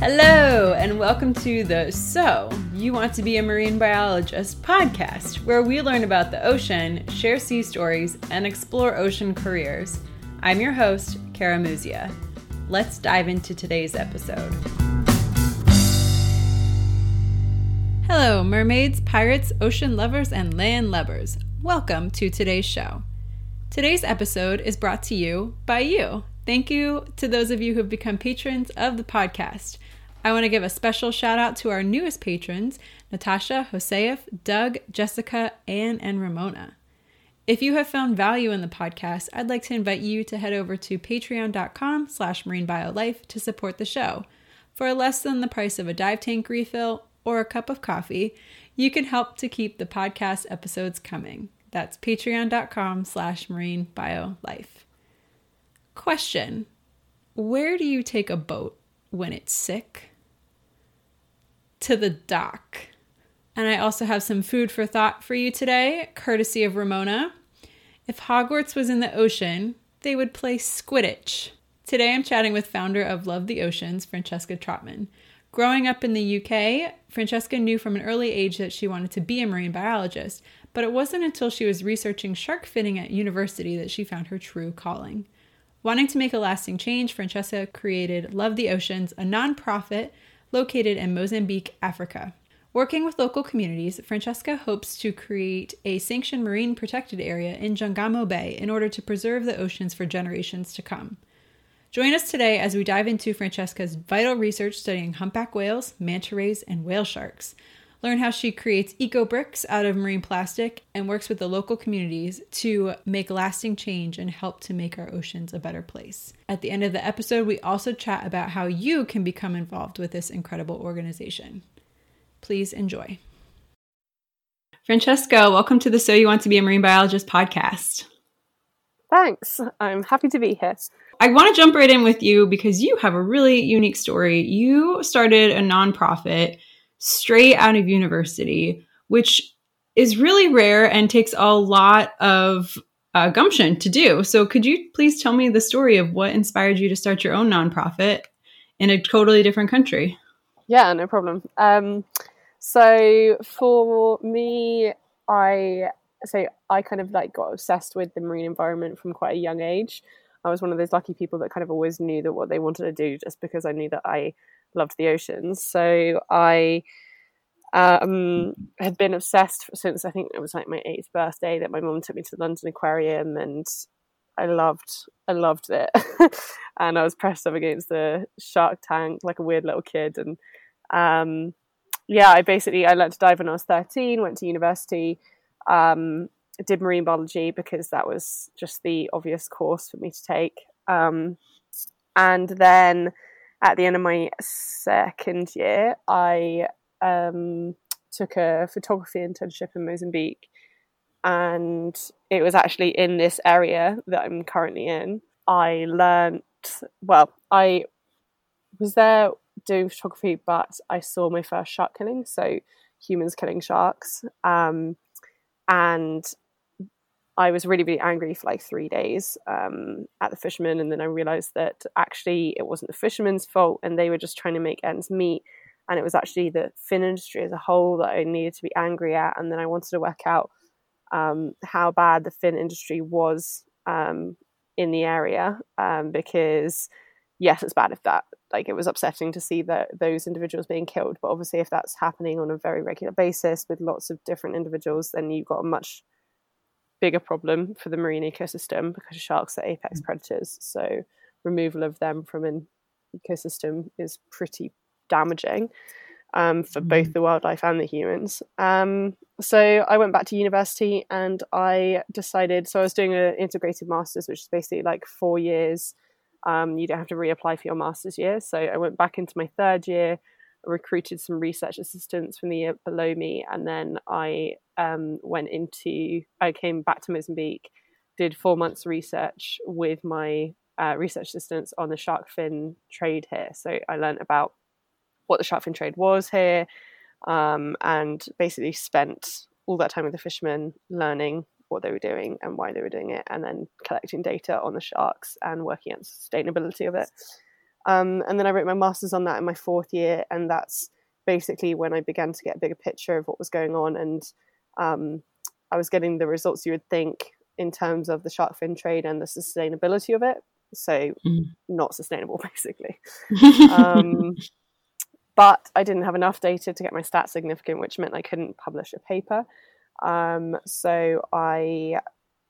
Hello, and welcome to the So You Want to Be a Marine Biologist podcast, where we learn about the ocean, share sea stories, and explore ocean careers. I'm your host, Kara Muzia. Let's dive into today's episode. Hello, mermaids, pirates, ocean lovers, and land lovers. Welcome to today's show. Today's episode is brought to you by you. Thank you to those of you who have become patrons of the podcast. I want to give a special shout out to our newest patrons, Natasha, Josef, Doug, Jessica, Anne, and Ramona. If you have found value in the podcast, I'd like to invite you to head over to patreon.com slash marinebiolife to support the show. For less than the price of a dive tank refill or a cup of coffee, you can help to keep the podcast episodes coming. That's patreon.com slash marinebiolife. Question. Where do you take a boat when it's sick? To the dock. And I also have some food for thought for you today, courtesy of Ramona. If Hogwarts was in the ocean, they would play Squidditch. Today I'm chatting with founder of Love the Oceans, Francesca Trotman. Growing up in the UK, Francesca knew from an early age that she wanted to be a marine biologist, but it wasn't until she was researching shark finning at university that she found her true calling. Wanting to make a lasting change, Francesca created Love the Oceans, a nonprofit located in Mozambique, Africa. Working with local communities, Francesca hopes to create a sanctioned marine protected area in Jangamo Bay in order to preserve the oceans for generations to come. Join us today as we dive into Francesca's vital research studying humpback whales, manta rays, and whale sharks. Learn how she creates eco bricks out of marine plastic and works with the local communities to make lasting change and help to make our oceans a better place. At the end of the episode, we also chat about how you can become involved with this incredible organization. Please enjoy. Francesca, welcome to the So You Want to Be a Marine Biologist podcast. Thanks. I'm happy to be here. I want to jump right in with you because you have a really unique story. You started a nonprofit straight out of university, which is really rare and takes a lot of uh, gumption to do. So, could you please tell me the story of what inspired you to start your own nonprofit in a totally different country? Yeah, no problem. Um, so, for me, I so I kind of like got obsessed with the marine environment from quite a young age. I was one of those lucky people that kind of always knew that what they wanted to do just because I knew that I loved the oceans. So I um, had been obsessed since I think it was like my eighth birthday that my mum took me to the London Aquarium and I loved I loved it. and I was pressed up against the shark tank like a weird little kid and um, yeah, I basically I learned to dive when I was 13, went to university, um, did marine biology because that was just the obvious course for me to take. Um, and then at the end of my second year, I um, took a photography internship in Mozambique, and it was actually in this area that I'm currently in. I learned well. I was there doing photography, but I saw my first shark killing, so humans killing sharks, um, and I was really, really angry for like three days um, at the fishermen. And then I realized that actually it wasn't the fishermen's fault and they were just trying to make ends meet. And it was actually the fin industry as a whole that I needed to be angry at. And then I wanted to work out um, how bad the fin industry was um, in the area um, because, yes, it's bad if that, like, it was upsetting to see that those individuals being killed. But obviously, if that's happening on a very regular basis with lots of different individuals, then you've got a much bigger problem for the marine ecosystem because sharks are apex mm. predators. So removal of them from an ecosystem is pretty damaging um, for both mm. the wildlife and the humans. Um, so I went back to university and I decided. So I was doing an integrated masters, which is basically like four years. Um, you don't have to reapply for your master's year. So I went back into my third year, recruited some research assistants from the year below me, and then I um, went into, I came back to Mozambique, did four months research with my uh, research assistants on the shark fin trade here. So I learned about what the shark fin trade was here, um, and basically spent all that time with the fishermen learning what they were doing and why they were doing it, and then collecting data on the sharks and working out the sustainability of it. Um, and then I wrote my master's on that in my fourth year, and that's basically when I began to get a bigger picture of what was going on, and um, I was getting the results you would think in terms of the shark fin trade and the sustainability of it. So, mm. not sustainable, basically. um, but I didn't have enough data to get my stats significant, which meant I couldn't publish a paper. Um, so I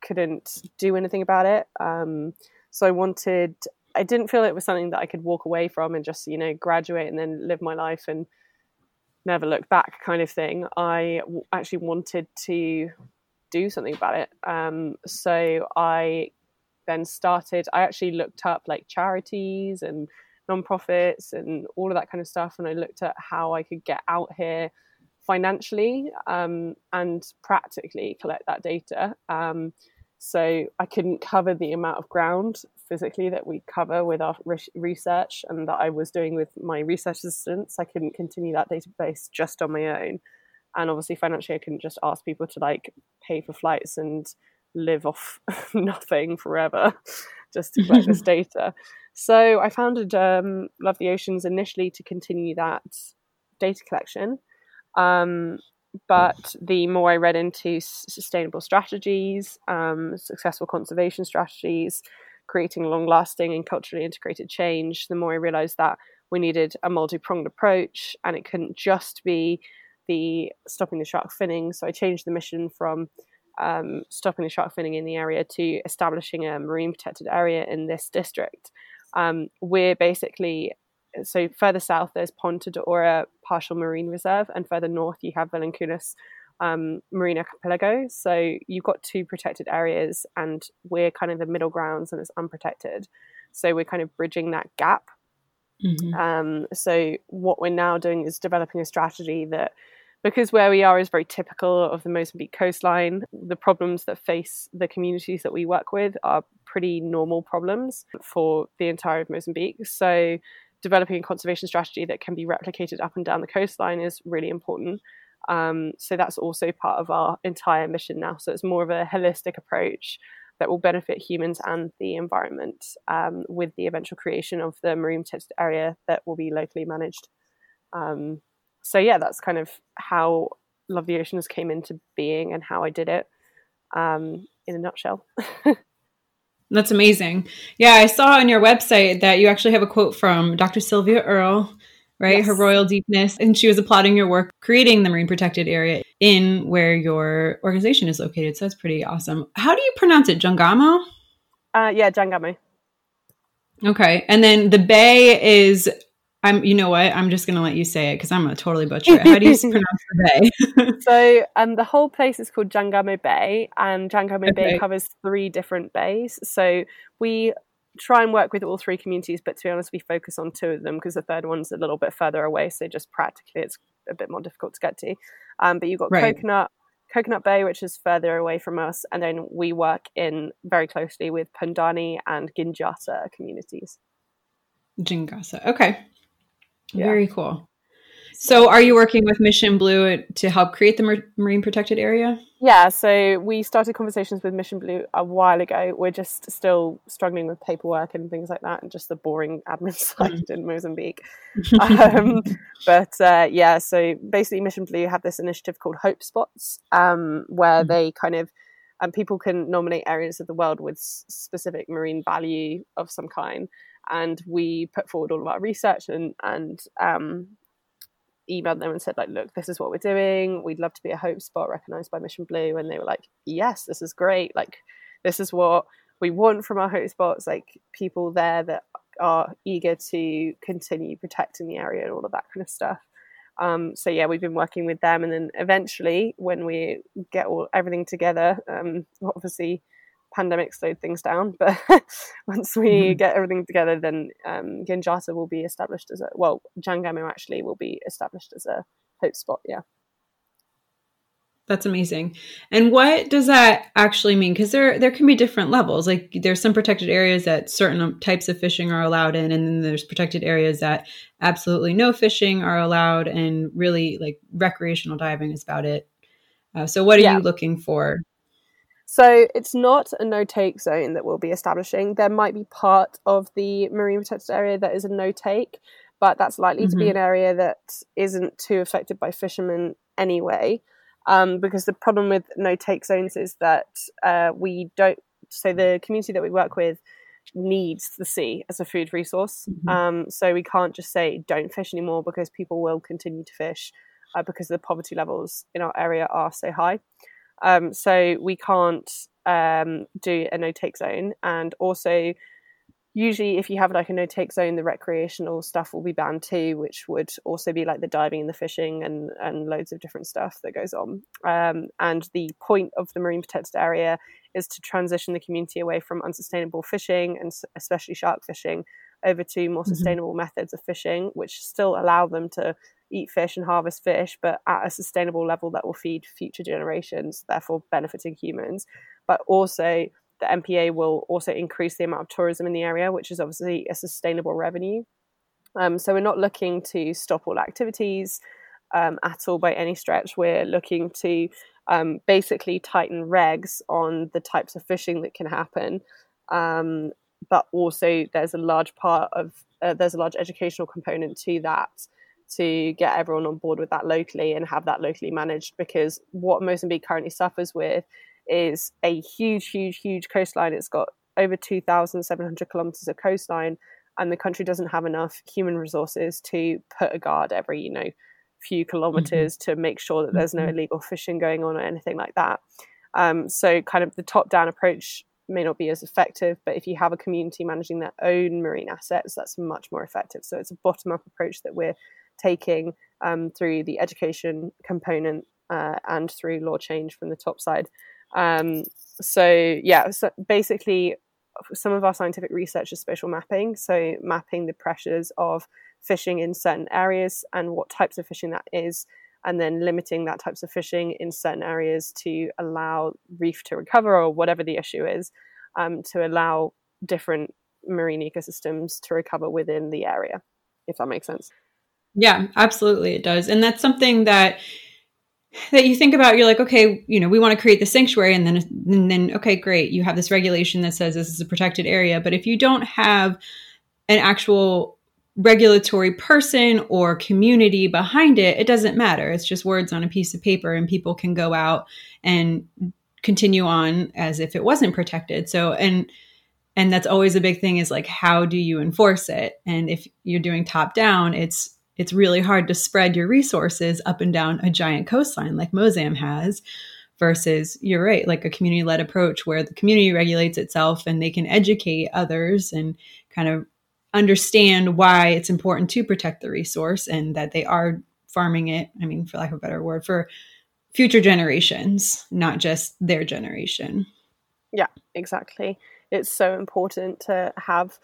couldn't do anything about it. Um, so I wanted, I didn't feel it was something that I could walk away from and just, you know, graduate and then live my life and never look back kind of thing. I w- actually wanted to do something about it. Um, so I then started, I actually looked up like charities and nonprofits and all of that kind of stuff. And I looked at how I could get out here financially um, and practically collect that data. Um, so I couldn't cover the amount of ground physically that we cover with our research and that I was doing with my research assistants. I couldn't continue that database just on my own. And obviously, financially, I couldn't just ask people to like pay for flights and live off nothing forever just to collect this data. So I founded um, Love the Oceans initially to continue that data collection. Um, but the more I read into sustainable strategies, um, successful conservation strategies, creating long lasting and culturally integrated change, the more I realized that we needed a multi pronged approach and it couldn't just be the stopping the shark finning. So I changed the mission from um, stopping the shark finning in the area to establishing a marine protected area in this district um, we're basically so further south there's Ponta do Ouro Partial Marine Reserve, and further north you have Vilanculos um, Marine Archipelago. So you've got two protected areas, and we're kind of the middle grounds, and it's unprotected. So we're kind of bridging that gap. Mm-hmm. Um, so what we're now doing is developing a strategy that because where we are is very typical of the Mozambique coastline, the problems that face the communities that we work with are pretty normal problems for the entire of Mozambique. So, developing a conservation strategy that can be replicated up and down the coastline is really important. Um, so, that's also part of our entire mission now. So, it's more of a holistic approach that will benefit humans and the environment um, with the eventual creation of the marine protected area that will be locally managed. Um, so yeah, that's kind of how Love the Oceans came into being and how I did it um, in a nutshell. that's amazing. Yeah, I saw on your website that you actually have a quote from Dr. Sylvia Earle, right? Yes. Her royal deepness. And she was applauding your work creating the marine protected area in where your organization is located. So that's pretty awesome. How do you pronounce it? Jangamo? Uh, yeah, Jangamo. Okay. And then the bay is I'm. You know what? I'm just gonna let you say it because I'm gonna totally butcher it. How do you pronounce the bay? so, um, the whole place is called Jangamo Bay, and Jangamo okay. Bay covers three different bays. So we try and work with all three communities, but to be honest, we focus on two of them because the third one's a little bit further away. So just practically, it's a bit more difficult to get to. Um, but you've got right. Coconut, Coconut Bay, which is further away from us, and then we work in very closely with Pundani and Guinjata communities. Jingasa. Okay. Yeah. Very cool. So, are you working with Mission Blue to help create the marine protected area? Yeah, so we started conversations with Mission Blue a while ago. We're just still struggling with paperwork and things like that, and just the boring admin side mm. in Mozambique. um, but uh, yeah, so basically, Mission Blue have this initiative called Hope Spots, um, where mm. they kind of and people can nominate areas of the world with specific marine value of some kind and we put forward all of our research and and um, emailed them and said like look this is what we're doing. We'd love to be a hope spot recognized by mission blue. And they were like yes this is great. Like this is what we want from our hope spots. Like people there that are eager to continue protecting the area and all of that kind of stuff. Um, so yeah we've been working with them. And then eventually when we get all everything together um, obviously pandemic slowed things down. But once we mm-hmm. get everything together, then um, Guinjata will be established as a well, Jangamo actually will be established as a hope spot. Yeah. That's amazing. And what does that actually mean? Because there there can be different levels. Like there's some protected areas that certain types of fishing are allowed in, and then there's protected areas that absolutely no fishing are allowed, and really like recreational diving is about it. Uh, so what are yeah. you looking for So it's not a no take zone that we'll be establishing. There might be part of the marine protected area that is a no take, but that's likely mm-hmm. to be mm-hmm. an area that isn't too affected by fishermen anyway. Um, because the problem with no take zones is that uh, we don't, so the community that we work with needs the sea as a food resource. Mm-hmm. Um, so we can't just say don't fish anymore because people will continue to fish uh, because the poverty levels in our area are so high. Um, so we can't um, do a no take zone. And also, usually, if you have like a no take zone, the recreational stuff will be banned too, which would also be like the diving and the fishing and, and loads of different stuff that goes on. Um, and the point of the marine protected area is to transition the community away from unsustainable fishing and especially shark fishing over to more mm-hmm. sustainable methods of fishing, which still allow them to eat fish and harvest fish, but at a sustainable level that will feed future generations, therefore benefiting humans. But also, the MPA will also increase the amount of tourism in the area, which is obviously a sustainable revenue. Um, so we're not looking to stop all activities um, at all by any stretch. We're looking to um, basically tighten regs on the types of fishing that can happen. Um, but also, there's a large part of uh, there's a large educational component to that to get everyone on board with that locally and have that locally managed because what Mozambique currently suffers with is a huge, huge, huge coastline. It's got over 2,700 kilometers of coastline, and the country doesn't have enough human resources to put a guard every, you know, few kilometers mm-hmm. to make sure that there's no mm-hmm. illegal fishing going on or anything like that. Um, so, kind of the top down approach may not be as effective, but if you have a community managing their own marine assets, that's much more effective. So, it's a bottom up approach that we're taking um, through the education component uh, and through law change from the top side. Um, so yeah, so basically, some of our scientific research is spatial mapping. So mapping the pressures of fishing in certain areas and what types of fishing that is, and then limiting that types of fishing in certain areas to allow reef to recover or whatever the issue is, um, to allow different marine ecosystems to recover within the area, if that makes sense. Yeah, absolutely it does. And that's something that that you think about you're like okay you know we want to create the sanctuary and then and then okay great you have this regulation that says this is a protected area. But if you don't have an actual regulatory person or community behind it it doesn't matter. It's just words on a piece of paper and people can go out and continue on as if it wasn't protected. So and and that's always a big thing is like how do you enforce it? And if you're doing top down it's it's really hard to spread your resources up and down a giant coastline like Mozam has versus you're right like a community led approach where the community regulates itself and they can educate others and kind of understand why it's important to protect the resource and that they are farming it i mean for lack of a better word for future generations not just their generation. Yeah exactly. It's so important to have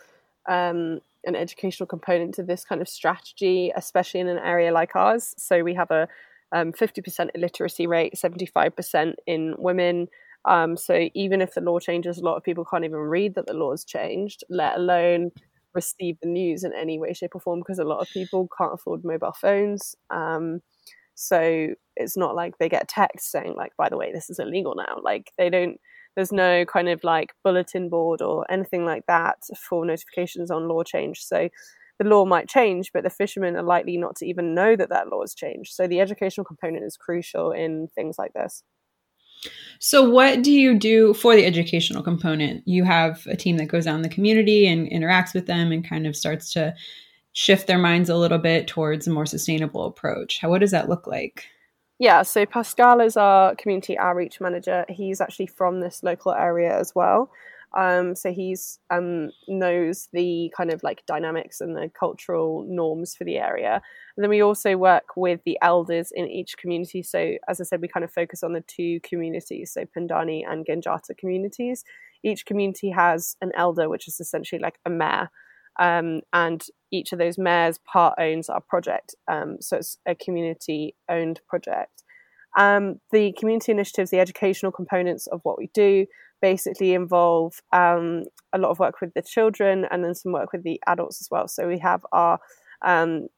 um, an educational component to this kind of strategy, especially in an area like ours. So we have a um, 50% illiteracy rate, 75% in women. Um, so even if the law changes, a lot of people can't even read that the law's changed, let alone receive the news in any way, shape, or form, because a lot of people can't afford mobile phones. Um, so it's not like they get text saying, like, by the way, this is illegal now. Like they don't there's no kind of like bulletin board or anything like that for notifications on law change. So the law might change, but the fishermen are likely not to even know that that law has changed. So the educational component is crucial in things like this. So, what do you do for the educational component? You have a team that goes out in the community and interacts with them and kind of starts to shift their minds a little bit towards a more sustainable approach. How, what does that look like? Yeah, so Pascal is our community outreach manager. He's actually from this local area as well. Um, so he's um, knows the kind of like dynamics and the cultural norms for the area. And then we also work with the elders in each community. So as I said, we kind of focus on the two communities, so Pandani and Guinjata communities. Each community has an elder, which is essentially like a mayor. Um, and each of those mayors part owns our project. Um, so it's a community owned project. Um, the community initiatives, the educational components of what we do, basically involve um, a lot of work with the children and then some work with the adults as well. So we have our um,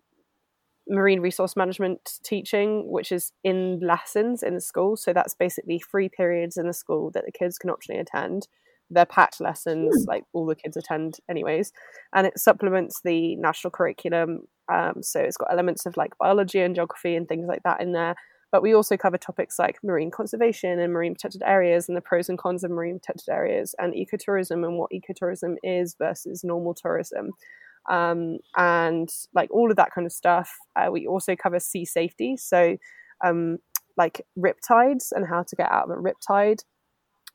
marine resource management teaching, which is in lessons in the school. So that's basically free periods in the school that the kids can optionally attend. They're packed lessons, like all the kids attend, anyways. And it supplements the national curriculum. Um, so it's got elements of like biology and geography and things like that in there. But we also cover topics like marine conservation and marine protected areas and the pros and cons of marine protected areas and ecotourism and what ecotourism is versus normal tourism um, and like all of that kind of stuff. Uh, we also cover sea safety, so um, like riptides and how to get out of a riptide.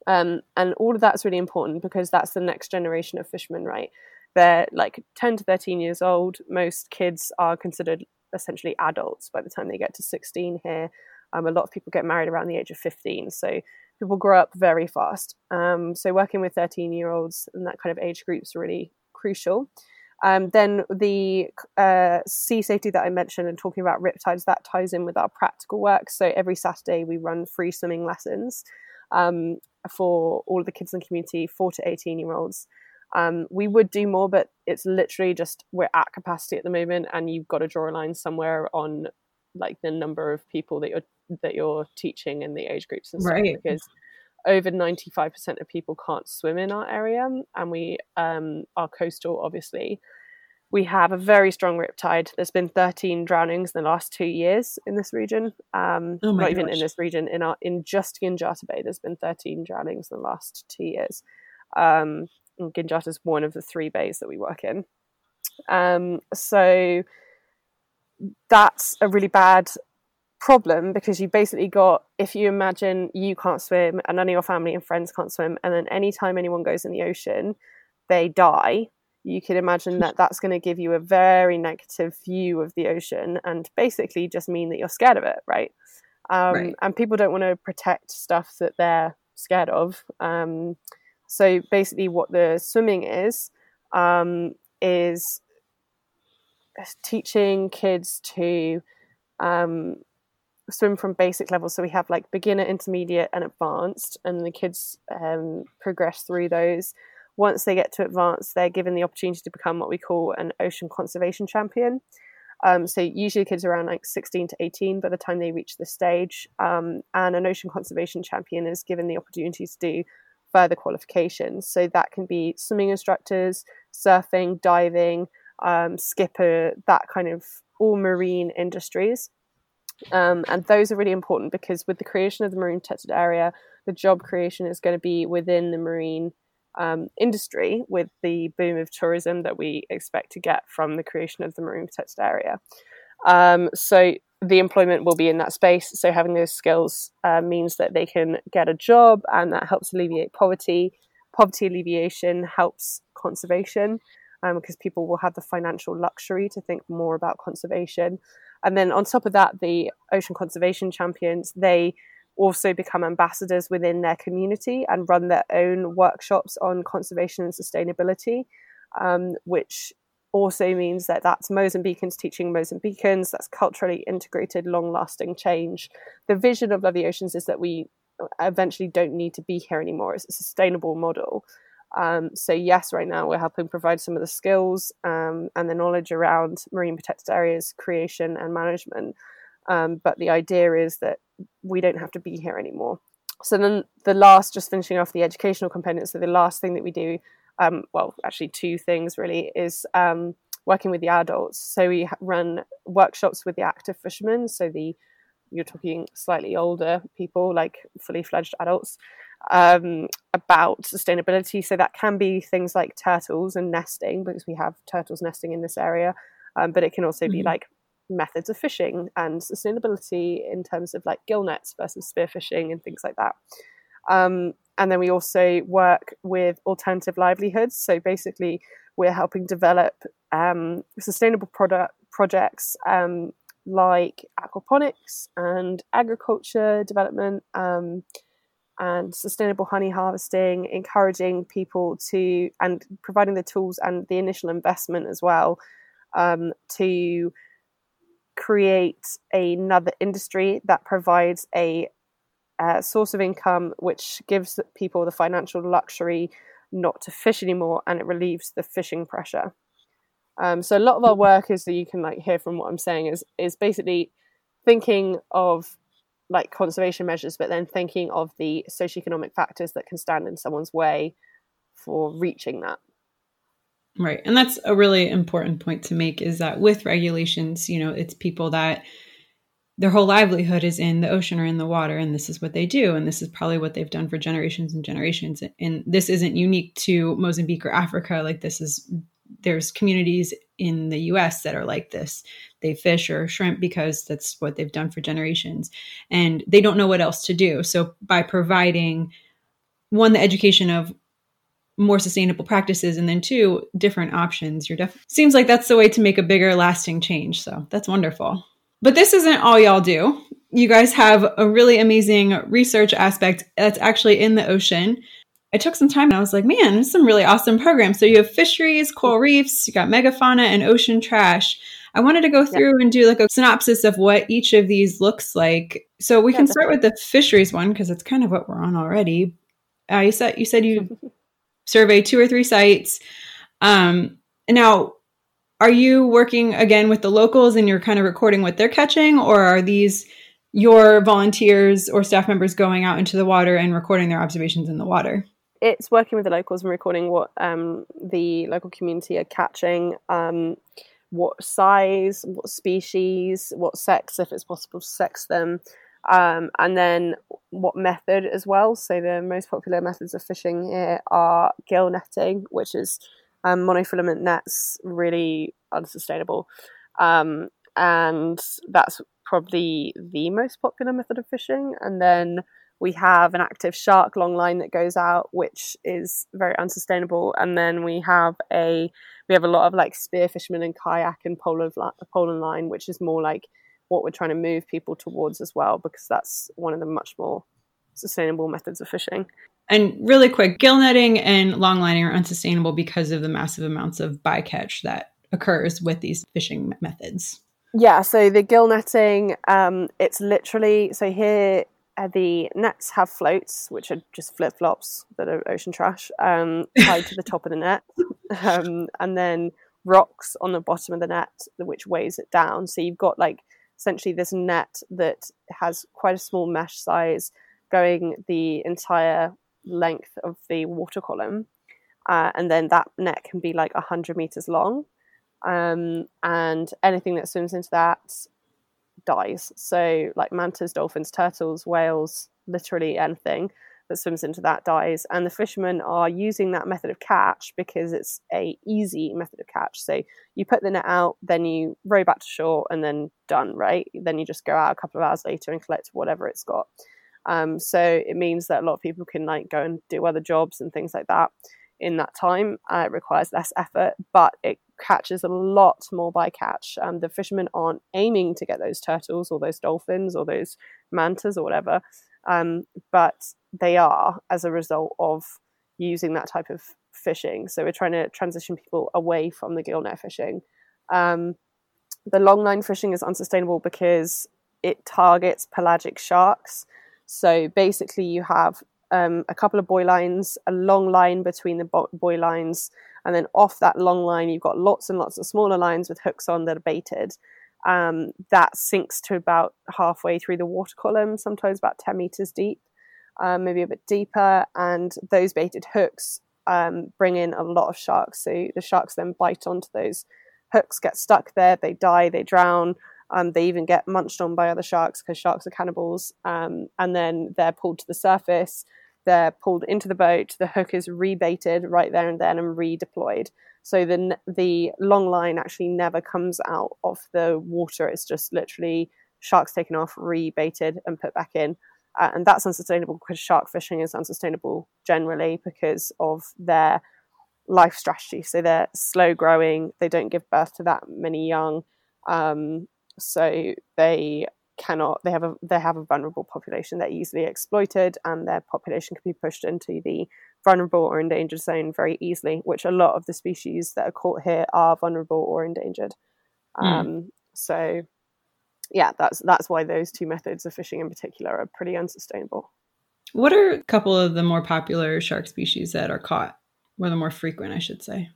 Um, and all of that's really important because that's the next generation of fishermen, right? They're like 10 to 13 years old. Most kids are considered essentially adults by the time they get to 16 here. Um, a lot of people get married around the age of 15. So people grow up very fast. Um, so working with 13 year olds and that kind of age group is really crucial. Um, then the uh, sea safety that I mentioned and talking about riptides, that ties in with our practical work. So every Saturday we run free swimming lessons um, for all of the kids in the community, four to 18 year olds. Um, we would do more, but it's literally just we're at capacity at the moment, and you've got to draw a line somewhere on like the number of people that you're that you're teaching and the age groups and stuff right. because over 95% of people can't swim in our area and we um, are coastal obviously we have a very strong riptide there's been 13 drownings in the last two years in this region. Um, oh not even in this region in our in just Guinjata Bay there's been 13 drownings in the last two years. Um, Guinjata is one of the three bays that we work in. Um, so that's a really bad problem because you basically got if you imagine you can't swim and none of your family and friends can't swim and then anytime anyone goes in the ocean they die you can imagine that that's going to give you a very negative view of the ocean and basically just mean that you're scared of it right, um, right. and people don't want to protect stuff that they're scared of um, so basically what the swimming is um, is teaching kids to um, swim from basic levels. So we have like beginner, intermediate, and advanced, and the kids um, progress through those. Once they get to advanced, they're given the opportunity to become what we call an ocean conservation champion. Um, so usually kids around like 16 to 18 by the time they reach this stage. Um, and an ocean conservation champion is given the opportunity to do further qualifications. So that can be swimming instructors, surfing, diving, um, skipper, that kind of all marine industries. Um, and those are really important because with the creation of the marine protected area, the job creation is going to be within the marine um, industry with the boom of tourism that we expect to get from the creation of the marine protected area. Um, so the employment will be in that space. So having those skills uh, means that they can get a job, and that helps alleviate poverty. Poverty alleviation helps conservation um, because people will have the financial luxury to think more about conservation. And then on top of that, the ocean conservation champions, they also become ambassadors within their community and run their own workshops on conservation and sustainability, um, which also means that that's Mozambicans teaching Mozambicans, that's culturally integrated, long lasting change. The vision of Love the Oceans is that we eventually don't need to be here anymore. It's a sustainable model. Um, so yes, right now we're helping provide some of the skills um, and the knowledge around marine protected areas creation and management. Um, but the idea is that we don't have to be here anymore. So then the last, just finishing off the educational component. So the last thing that we do, um, well, actually two things really, is um, working with the adults. So we run workshops with the active fishermen. So the you're talking slightly older people, like fully fledged adults, um, about sustainability. So that can be things like turtles and nesting, because we have turtles nesting in this area. Um, but it can also mm-hmm. be like methods of fishing and sustainability in terms of like gill nets versus spearfishing and things like that. Um, and then we also work with alternative livelihoods. So basically, we're helping develop um, sustainable product projects um, like aquaponics and agriculture development um, and sustainable honey harvesting, encouraging people to and providing the tools and the initial investment as well um, to create another industry that provides a uh, source of income which gives people the financial luxury not to fish anymore and it relieves the fishing pressure. Um, so a lot of our work is that you can like hear from what I'm saying is is basically thinking of like conservation measures, but then thinking of the socioeconomic factors that can stand in someone's way for reaching that. Right. And that's a really important point to make is that with regulations, you know, it's people that their whole livelihood is in the ocean or in the water and this is what they do and this is probably what they've done for generations and generations and this isn't unique to Mozambique or Africa like this is there's communities in the US that are like this they fish or shrimp because that's what they've done for generations and they don't know what else to do so by providing one the education of more sustainable practices and then two different options you're definitely seems like that's the way to make a bigger lasting change so that's wonderful but this isn't all y'all do. You guys have a really amazing research aspect that's actually in the ocean. I took some time and I was like, man, there's some really awesome programs. So you have fisheries, coral reefs, you got megafauna, and ocean trash. I wanted to go through yeah. and do like a synopsis of what each of these looks like. So we yeah, can start with the fisheries one because it's kind of what we're on already. Uh, you said you said you survey two or three sites. Um, now, are you working again with the locals and you're kind of recording what they're catching, or are these your volunteers or staff members going out into the water and recording their observations in the water? It's working with the locals and recording what um, the local community are catching, um, what size, what species, what sex, if it's possible to sex them, um, and then what method as well. So the most popular methods of fishing here are gill netting, which is um, monofilament nets really unsustainable. Um, and that's probably the most popular method of fishing. And then we have an active shark long line that goes out, which is very unsustainable. And then we have a we have a lot of like spear fishermen and kayak and pole pole line, which is more like what we're trying to move people towards as well, because that's one of the much more sustainable methods of fishing. And really quick, gill netting and long lining are unsustainable because of the massive amounts of bycatch that occurs with these fishing methods. Yeah, so the gill netting, um, it's literally so here uh, the nets have floats, which are just flip flops that are ocean trash, um, tied to the top of the net, um, and then rocks on the bottom of the net, which weighs it down. So you've got like essentially this net that has quite a small mesh size going the entire length of the water column. Uh, and then that net can be like 100 meters long. Um, and anything that swims into that dies. So, like mantas, dolphins, turtles, whales, literally anything that swims into that dies. And the fishermen are using that method of catch because it's a easy method of catch. So you put the net out, then you row back to shore, and then done. Right? Then you just go out a couple of hours later and collect whatever it's got. Um, so it means that a lot of people can like go and do other jobs and things like that in that time. Uh, it requires less effort, but it catches a lot more bycatch. Um, the fishermen aren't aiming to get those turtles or those dolphins or those mantas or whatever, um, but they are as a result of using that type of fishing. So we're trying to transition people away from the gill net fishing. Um, the long line fishing is unsustainable because it targets pelagic sharks. So basically, you have um, a couple of buoy lines, a long line between the buoy lines, and then off that long line, you've got lots and lots of smaller lines with hooks on that are baited. Um, that sinks to about halfway through the water column, sometimes about 10 meters deep, um, maybe a bit deeper. And those baited hooks um, bring in a lot of sharks. So the sharks then bite onto those hooks, get stuck there, they die, they drown, um, they even get munched on by other sharks because sharks are cannibals. Um, and then they're pulled to the surface. They're pulled into the boat. The hook is rebaited right there and then and redeployed. So the the long line actually never comes out of the water. It's just literally sharks taken off, rebaited, and put back in. Uh, and that's unsustainable because shark fishing is unsustainable generally because of their life strategy. So they're slow growing. They don't give birth to that many young. Um, so they cannot they have a they have a vulnerable population they're easily exploited and their population can be pushed into the vulnerable or endangered zone very easily which a lot of the species that are caught here are vulnerable or endangered mm. um, so yeah that's that's why those two methods of fishing in particular are pretty unsustainable what are a couple of the more popular shark species that are caught or the more frequent i should say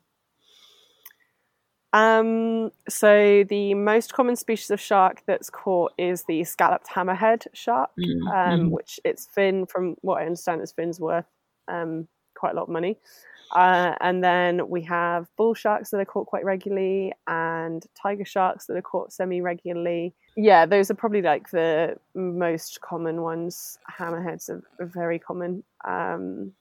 Um, so the most common species of shark that's caught is the scalloped hammerhead shark, mm-hmm. um, which its fin, from what I understand, its fin's worth um, quite a lot of money. Uh, and then we have bull sharks that are caught quite regularly, and tiger sharks that are caught semi regularly. Yeah, those are probably like the most common ones. Hammerheads are, very common. Um,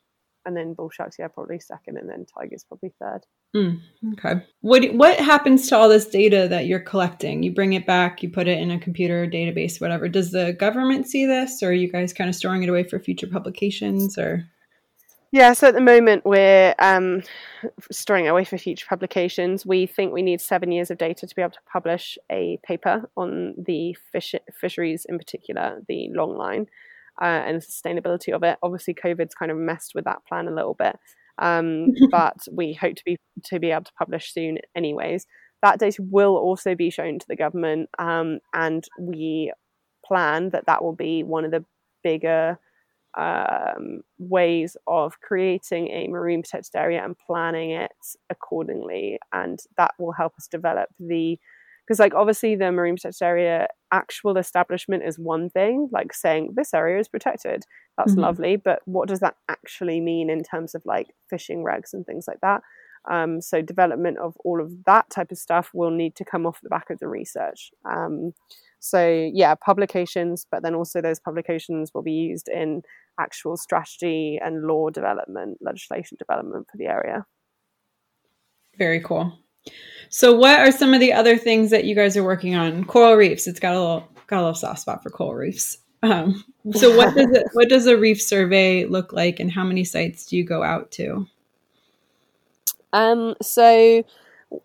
and then bull sharks, yeah, probably second, and then tigers probably third. Mm, okay. What what happens to all this data that you're collecting? You bring it back, you put it in a computer database, whatever. Does the government see this, or are you guys kind of storing it away for future publications, or? Yeah, so at the moment we're um, storing away for future publications. We think we need seven years of data to be able to publish a paper on the fish, fisheries, in particular, the long line, uh, and the sustainability of it. Obviously, COVID's kind of messed with that plan a little bit, um, but we hope to be to be able to publish soon, anyways. That data will also be shown to the government, um, and we plan that that will be one of the bigger um, ways of creating a marine protected area and planning it accordingly. And that will help us develop the because like obviously the marine protected area actual establishment is one thing like saying this area is protected that's mm-hmm. lovely but what does that actually mean in terms of like fishing regs and things like that um, so development of all of that type of stuff will need to come off the back of the research um, so yeah publications but then also those publications will be used in actual strategy and law development, legislation development for the area. Very cool. So, what are some of the other things that you guys are working on? Coral reefs. It's got a little got a little soft spot for coral reefs. Um, so, what does it, what does a reef survey look like, and how many sites do you go out to? Um, so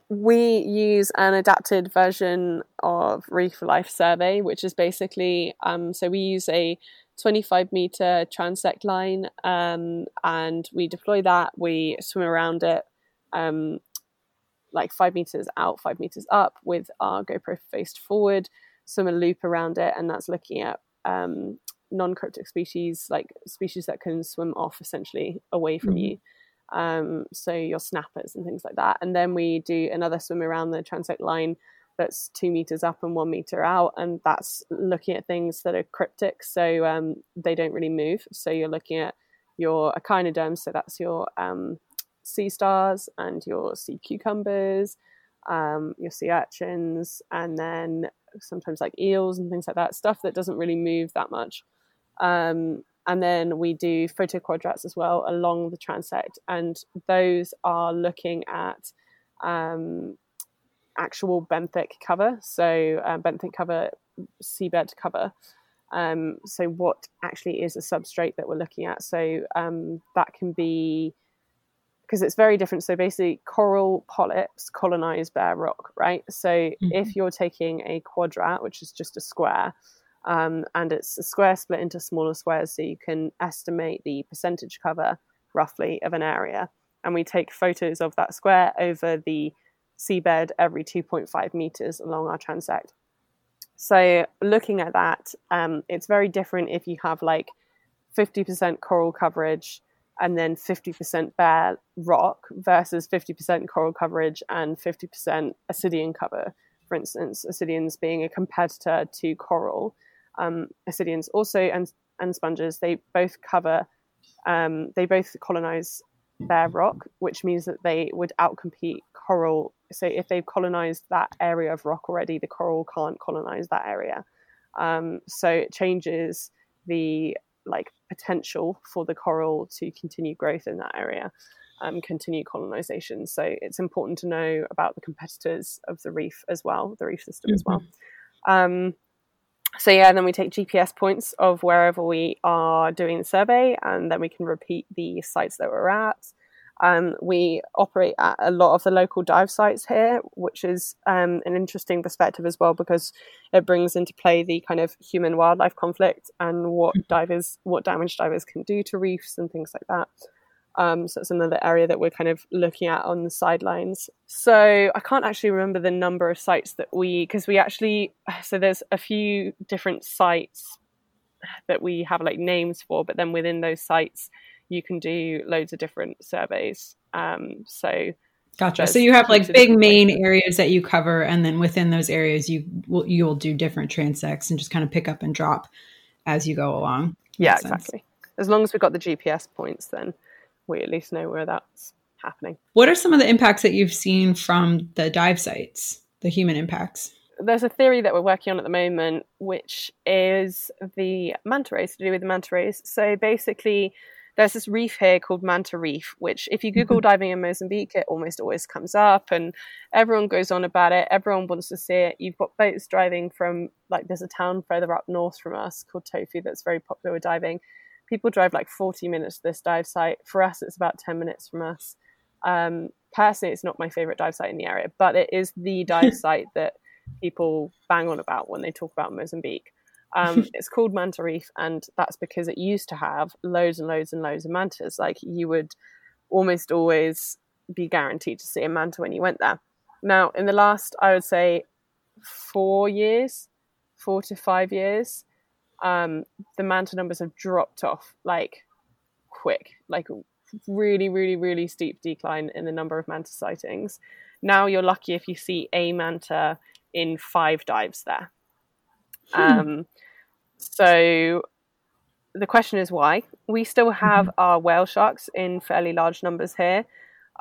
we use an adapted version of Reef Life Survey, which is basically um, so we use a 25 meter transect line um, and we deploy that we swim around it um, like five meters out five meters up with our gopro faced forward swim a loop around it and that's looking at um, non-cryptic species like species that can swim off essentially away from mm-hmm. you um, so your snappers and things like that and then we do another swim around the transect line that's two meters up and one meter out, and that's looking at things that are cryptic, so um, they don't really move. So you're looking at your echinoderms, so that's your um, sea stars and your sea cucumbers, um, your sea urchins, and then sometimes like eels and things like that, stuff that doesn't really move that much. Um, and then we do photo quadrats as well along the transect, and those are looking at um, actual benthic cover, so uh, benthic cover, seabed cover. Um, so what actually is a substrate that we're looking at? So um, that can be because it's very different. So basically, coral polyps colonize bare rock, right? So mm-hmm. if you're taking a quadrat, which is just a square, um, and it's a square split into smaller squares, so you can estimate the percentage cover roughly of an area. And we take photos of that square over the seabed every 2.5 meters along our transect. So, looking at that, um, it's very different if you have like 50% coral coverage and then 50% bare rock versus 50% coral coverage and 50% ascidian cover. For instance, ascidians being a competitor to coral. Um, ascidians also and, and sponges, they both cover, um, they both colonize bare rock, which means that they would outcompete coral so if they've colonized that area of rock already, the coral can't colonize that area. Um, so it changes the like potential for the coral to continue growth in that area, um, continue colonization. So it's important to know about the competitors of the reef as well, the reef system mm-hmm. as well. Mm-hmm. Um, so yeah, then we take GPS points of wherever we are doing the survey, and then we can repeat the sites that we're at. Um, we operate at a lot of the local dive sites here, which is um, an interesting perspective as well because it brings into play the kind of human wildlife conflict and what mm. divers, what damage divers can do to reefs and things like that. Um, so it's another area that we're kind of looking at on the sidelines. So I can't actually remember the number of sites that we, because we actually, so there's a few different sites that we have like names for, but then within those sites, you can do loads of different surveys. Um, so Gotcha. So you have like big main places. areas that you cover, and then within those areas, you will you'll do different transects and just kind of pick up and drop as you go along. Yeah, exactly. As long as we've got the GPS points, then we at least know where that's happening. What are some of the impacts that you've seen from the dive sites? The human impacts. There's a theory that we're working on at the moment, which is the manta rays to do with the manta rays. So basically, there's this reef here called Manta Reef, which if you Google mm-hmm. diving in Mozambique, it almost always comes up and everyone goes on about it. Everyone wants to see it. You've got boats driving from, like, there's a town further up north from us called Tofo that's very popular with diving. People drive like 40 minutes to this dive site. For us, it's about 10 minutes from us. Um, personally, it's not my favorite dive site in the area, but it is the dive site that people bang on about when they talk about Mozambique. Um, it's called Manta Reef, and that's because it used to have loads and loads and loads of mantas. Like you would almost always be guaranteed to see a manta when you went there. Now, in the last, I would say, four years, four to five years, um, the manta numbers have dropped off like quick, like really, really, really steep decline in the number of manta sightings. Now you're lucky if you see a manta in five dives there. Hmm. Um, so the question is why. We still have mm-hmm. our whale sharks in fairly large numbers here,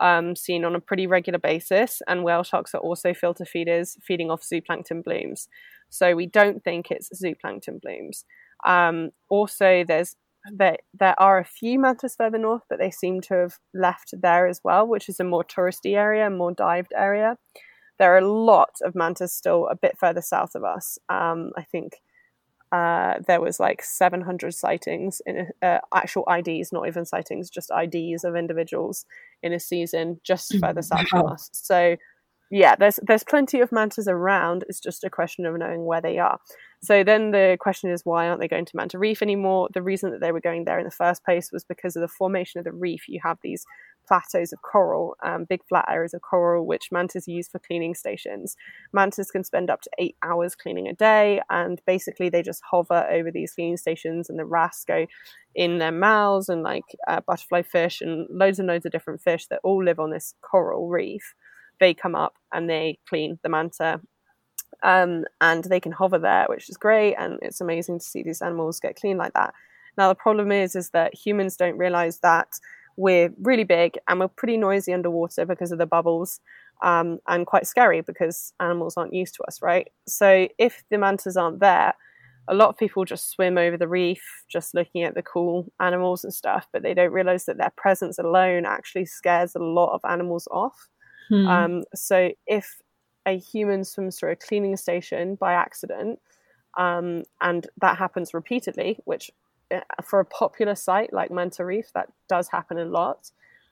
um, seen on a pretty regular basis, and whale sharks are also filter feeders feeding off zooplankton blooms. So we don't think it's zooplankton blooms. Um, also, there's there, there are a few mantas further north, but they seem to have left there as well, which is a more touristy area, more dived area. There are a lot of mantas still a bit further south of us. Um, I think uh, there was like 700 sightings in a, uh, actual IDs, not even sightings, just IDs of individuals in a season just further south wow. from us. So yeah, there's there's plenty of mantas around. It's just a question of knowing where they are. So then the question is, why aren't they going to Manta Reef anymore? The reason that they were going there in the first place was because of the formation of the reef. You have these plateaus of coral, um, big flat areas of coral, which mantas use for cleaning stations. Mantas can spend up to eight hours cleaning a day, and basically they just hover over these cleaning stations, and the wrasse go in their mouths, and like uh, butterfly fish and loads and loads of different fish that all live on this coral reef. They come up and they clean the manta um, and they can hover there, which is great, and it's amazing to see these animals get clean like that. Now the problem is, is that humans don't realize that we're really big and we're pretty noisy underwater because of the bubbles, um, and quite scary because animals aren't used to us, right? So if the mantas aren't there, a lot of people just swim over the reef, just looking at the cool animals and stuff, but they don't realize that their presence alone actually scares a lot of animals off. Hmm. Um, so if a human swims through a cleaning station by accident, um, and that happens repeatedly, which uh, for a popular site like Manta Reef, that does happen a lot,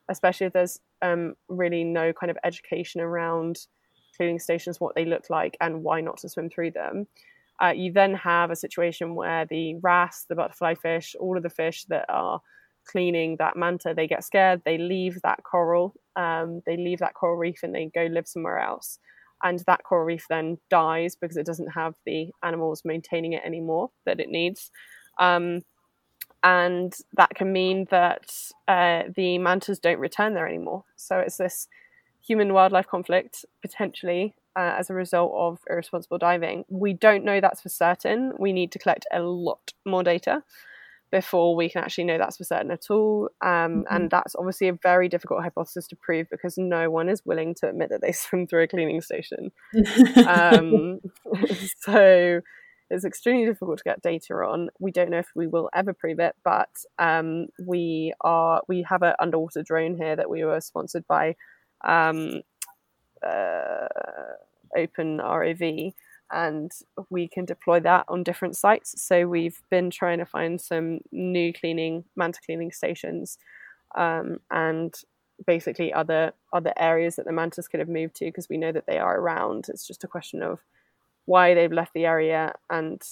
especially if there's um, really no kind of education around cleaning stations, what they look like, and why not to swim through them. Uh, you then have a situation where the wrasse, the butterfly fish, all of the fish that are cleaning that manta, they get scared, they leave that coral, um, they leave that coral reef, and they go live somewhere else and that coral reef then dies because it doesn't have the animals maintaining it anymore that it needs. Um, and that can mean that uh, the mantas don't return there anymore. So it's this human wildlife conflict potentially uh, as a result of irresponsible diving. We don't know that's for certain. We need to collect a lot more data before we can actually know that's for certain at all. Um, mm-hmm. And that's obviously a very difficult hypothesis to prove because no one is willing to admit that they swim through a cleaning station. um, so it's extremely difficult to get data on. We don't know if we will ever prove it, but um, we are we have an underwater drone here that we were sponsored by um, uh, Open ROV and we can deploy that on different sites. So we've been trying to find some new cleaning manta cleaning stations, um, and basically other other areas that the mantas could have moved to because we know that they are around. It's just a question of why they've left the area and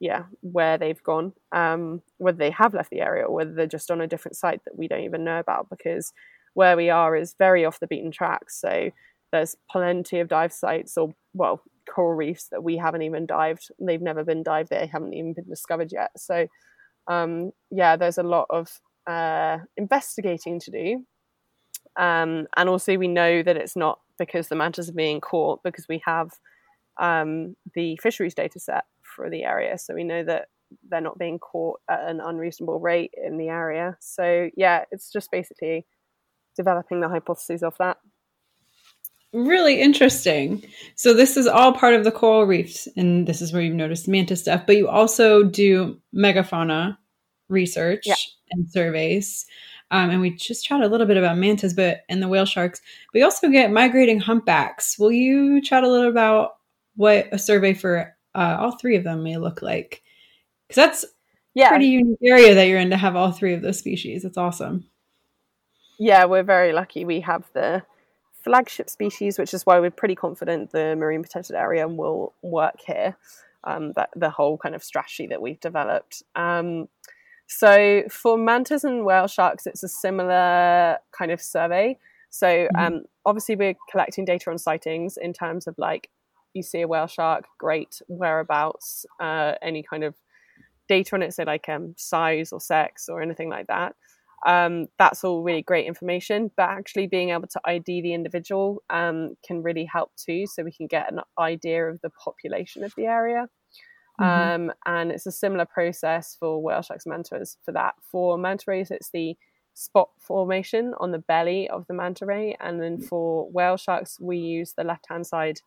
yeah, where they've gone, um, whether they have left the area or whether they're just on a different site that we don't even know about because where we are is very off the beaten track. So there's plenty of dive sites or well coral reefs that we haven't even dived. They've never been dived. They haven't even been discovered yet. So, um, yeah, there's a lot of uh, investigating to do. Um, and also, we know that it's not because the mantas are being caught because we have um, the fisheries data set for the area. So we know that they're not being caught at an unreasonable rate in the area. So yeah, it's just basically developing the hypotheses of that. Really interesting. So this is all part of the coral reefs, and this is where you've noticed mantis stuff. But you also do megafauna research yeah. and surveys. Um, and we just chat a little bit about mantas, but and the whale sharks. We also get migrating humpbacks. Will you chat a little about what a survey for uh, all three of them may look like? Because that's yeah. pretty unique area that you're in to have all three of those species. It's awesome. Yeah, we're very lucky. We have the flagship species, which is why we're pretty confident the marine protected area will work here. Um, that the whole kind of strategy that we've developed. Um, so for mantas and whale sharks, it's a similar kind of survey. So mm-hmm. um, obviously we're collecting data on sightings in terms of like you see a whale shark, great whereabouts, uh, any kind of data on it, so like um, size or sex or anything like that um, that's all really great information. But actually being able to ID the individual um, can really help too, so we can get an idea of the population of the area. Mm-hmm. Um, and it's a similar process for whale sharks and mantas for that. For manta rays, it's the spot formation on the belly of the manta ray, and then for whale sharks, we use the left hand side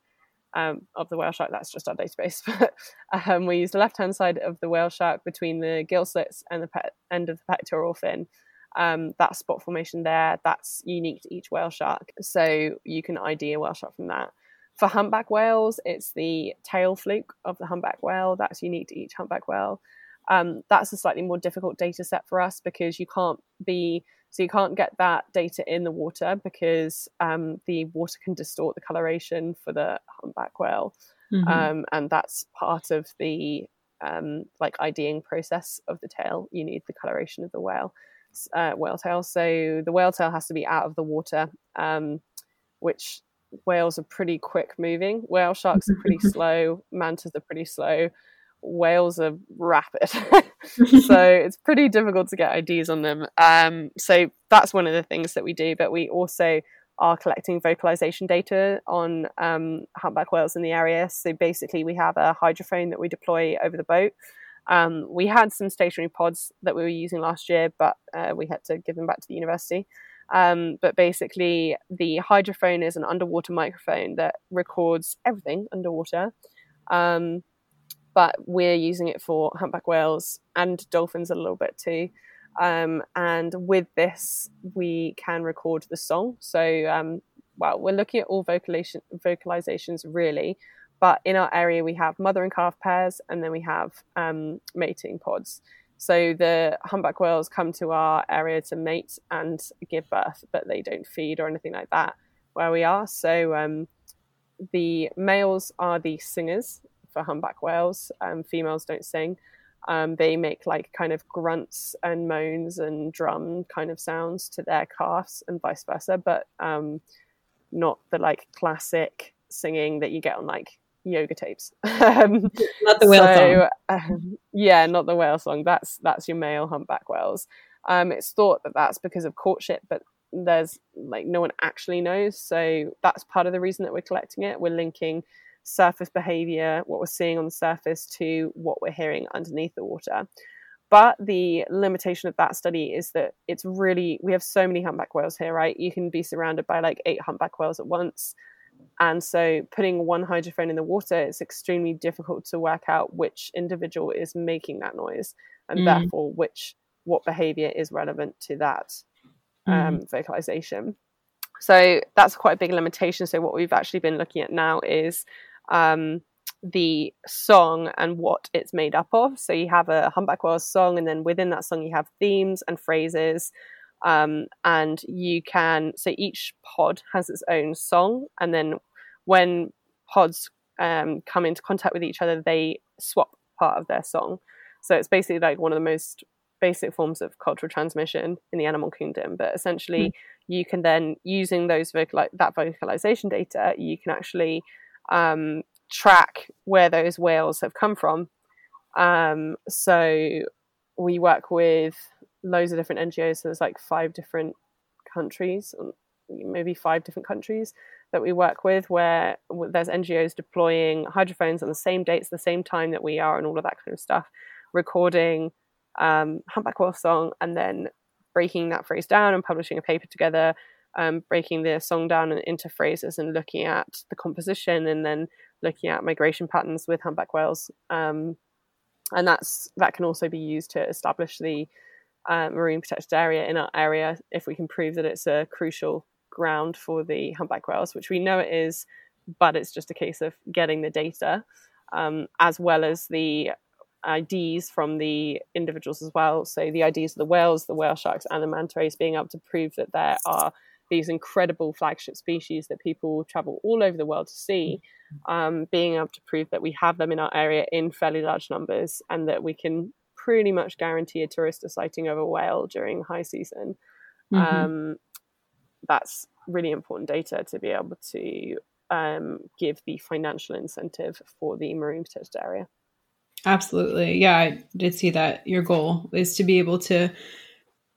um, of the whale shark. That's just our database, but um, we use the left hand side of the whale shark between the gill slits and the pe- end of the pectoral fin um, that spot formation there, that's unique to each whale shark. So you can ID a whale shark from that. For humpback whales, it's the tail fluke of the humpback whale. That's unique to each humpback whale. Um, that's a slightly more difficult data set for us because you can't be so you can't get that data in the water because um, the water can distort the coloration for the humpback whale, mm-hmm. um, and that's part of the um, like IDing process of the tail. You need the coloration of the whale uh, whale tail. So the whale tail has to be out of the water, um, which whales are pretty quick moving. Whale sharks are pretty slow. Mantas are pretty slow. Whales are rapid. so it's pretty difficult to get IDs on them. Um, so that's one of the things that we do. But we also are collecting vocalization data on um, humpback whales in the area. So basically, we have a hydrophone that we deploy over the boat. Um, we had some stationary pods that we were using last year, but uh, we had to give them back to the university. Um, but basically, the hydrophone is an underwater microphone that records everything underwater. Um, but we're using it for humpback whales and dolphins a little bit too. Um, and with this, we can record the song. So, um, well, we're looking at all vocalization, vocalizations really, but in our area, we have mother and calf pairs, and then we have um, mating pods. So the humpback whales come to our area to mate and give birth, but they don't feed or anything like that where we are. So um, the males are the singers for humpback whales. Um, females don't sing. Um, they make like kind of grunts and moans and drum kind of sounds to their calves and vice versa, but um, not the like classic singing that you get on like yoga tapes. um, not the whale so, song. Um, yeah, not the whale song. That's that's your male humpback whales. Um, it's thought that that's because of courtship, but there's like no one actually knows. So that's part of the reason that we're collecting it. We're linking surface behavior, what we're seeing on the surface, to what we're hearing underneath the water. But the limitation of that study is that it's really, we have so many humpback whales here, right? You can be surrounded by like eight humpback whales at once. And so putting one hydrophone in the water, it's extremely difficult to work out which individual is making that noise and mm. therefore which what behavior is relevant to that um, mm. vocalization. So that's quite a big limitation. So what we've actually been looking at now is um, the song and what it's made up of. So you have a humpback whale song, and then within that song you have themes and phrases um, and you can so each pod has its own song and then when pods um, come into contact with each other they swap part of their song so it's basically like one of the most basic forms of cultural transmission in the animal kingdom but essentially mm. you can then using those vocal that vocalization data you can actually um, track where those whales have come from um, so we work with loads of different NGOs. So there's like five different countries maybe five different countries that we work with where there's NGOs deploying hydrophones on the same dates, the same time that we are, and all of that kind of stuff, recording um, humpback whale song and then breaking that phrase down and publishing a paper together, um, breaking the song down into phrases and looking at the composition and then looking at migration patterns with humpback whales. Um, and that's that can also be used to establish the uh, marine protected area in our area if we can prove that it's a crucial ground for the humpback whales, which we know it is, but it's just a case of getting the data um, as well as the IDs from the individuals as well. So the IDs of the whales, the whale sharks, and the manta rays being able to prove that there are these incredible flagship species that people travel all over the world to see, um, being able to prove that we have them in our area in fairly large numbers and that we can pretty much guarantee a tourist a sighting of a whale during high season. Mm-hmm. Um, that's really important data to be able to um, give the financial incentive for the marine protected area. Absolutely. Yeah, I did see that your goal is to be able to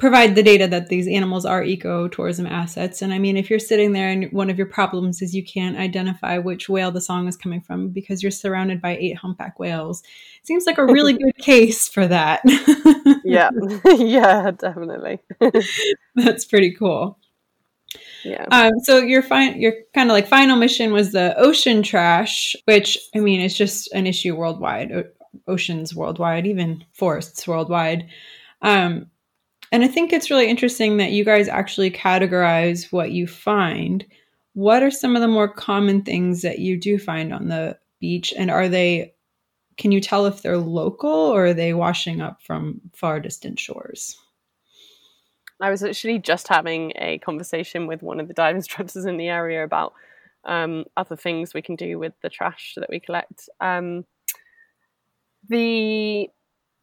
provide the data that these animals are ecotourism assets. And I mean, if you're sitting there and one of your problems is you can't identify which whale the song is coming from because you're surrounded by eight humpback whales, it seems like a really good case for that. yeah, yeah, definitely. That's pretty cool. Yeah. Um, so your fine, your kind of like final mission was the ocean trash, which I mean, it's just an issue worldwide, o- oceans worldwide, even forests worldwide. Um, and I think it's really interesting that you guys actually categorize what you find. What are some of the more common things that you do find on the beach? And are they, can you tell if they're local or are they washing up from far distant shores? I was actually just having a conversation with one of the dive instructors in the area about um, other things we can do with the trash that we collect. Um, the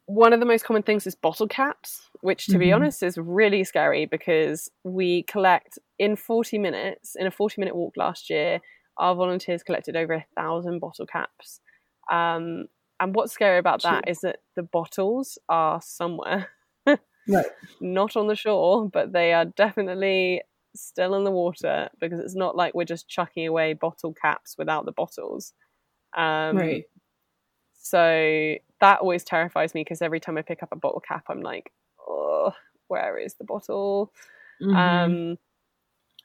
one of the most common things is bottle caps, which, to mm-hmm. be honest, is really scary because we collect in 40 minutes, in a 40 minute walk last year, our volunteers collected over a thousand bottle caps. Um, and what's scary about that is that the bottles are somewhere, right. not on the shore, but they are definitely still in the water because it's not like we're just chucking away bottle caps without the bottles. Um, right. So that always terrifies me because every time I pick up a bottle cap, I'm like, oh, where is the bottle? Mm-hmm. Um,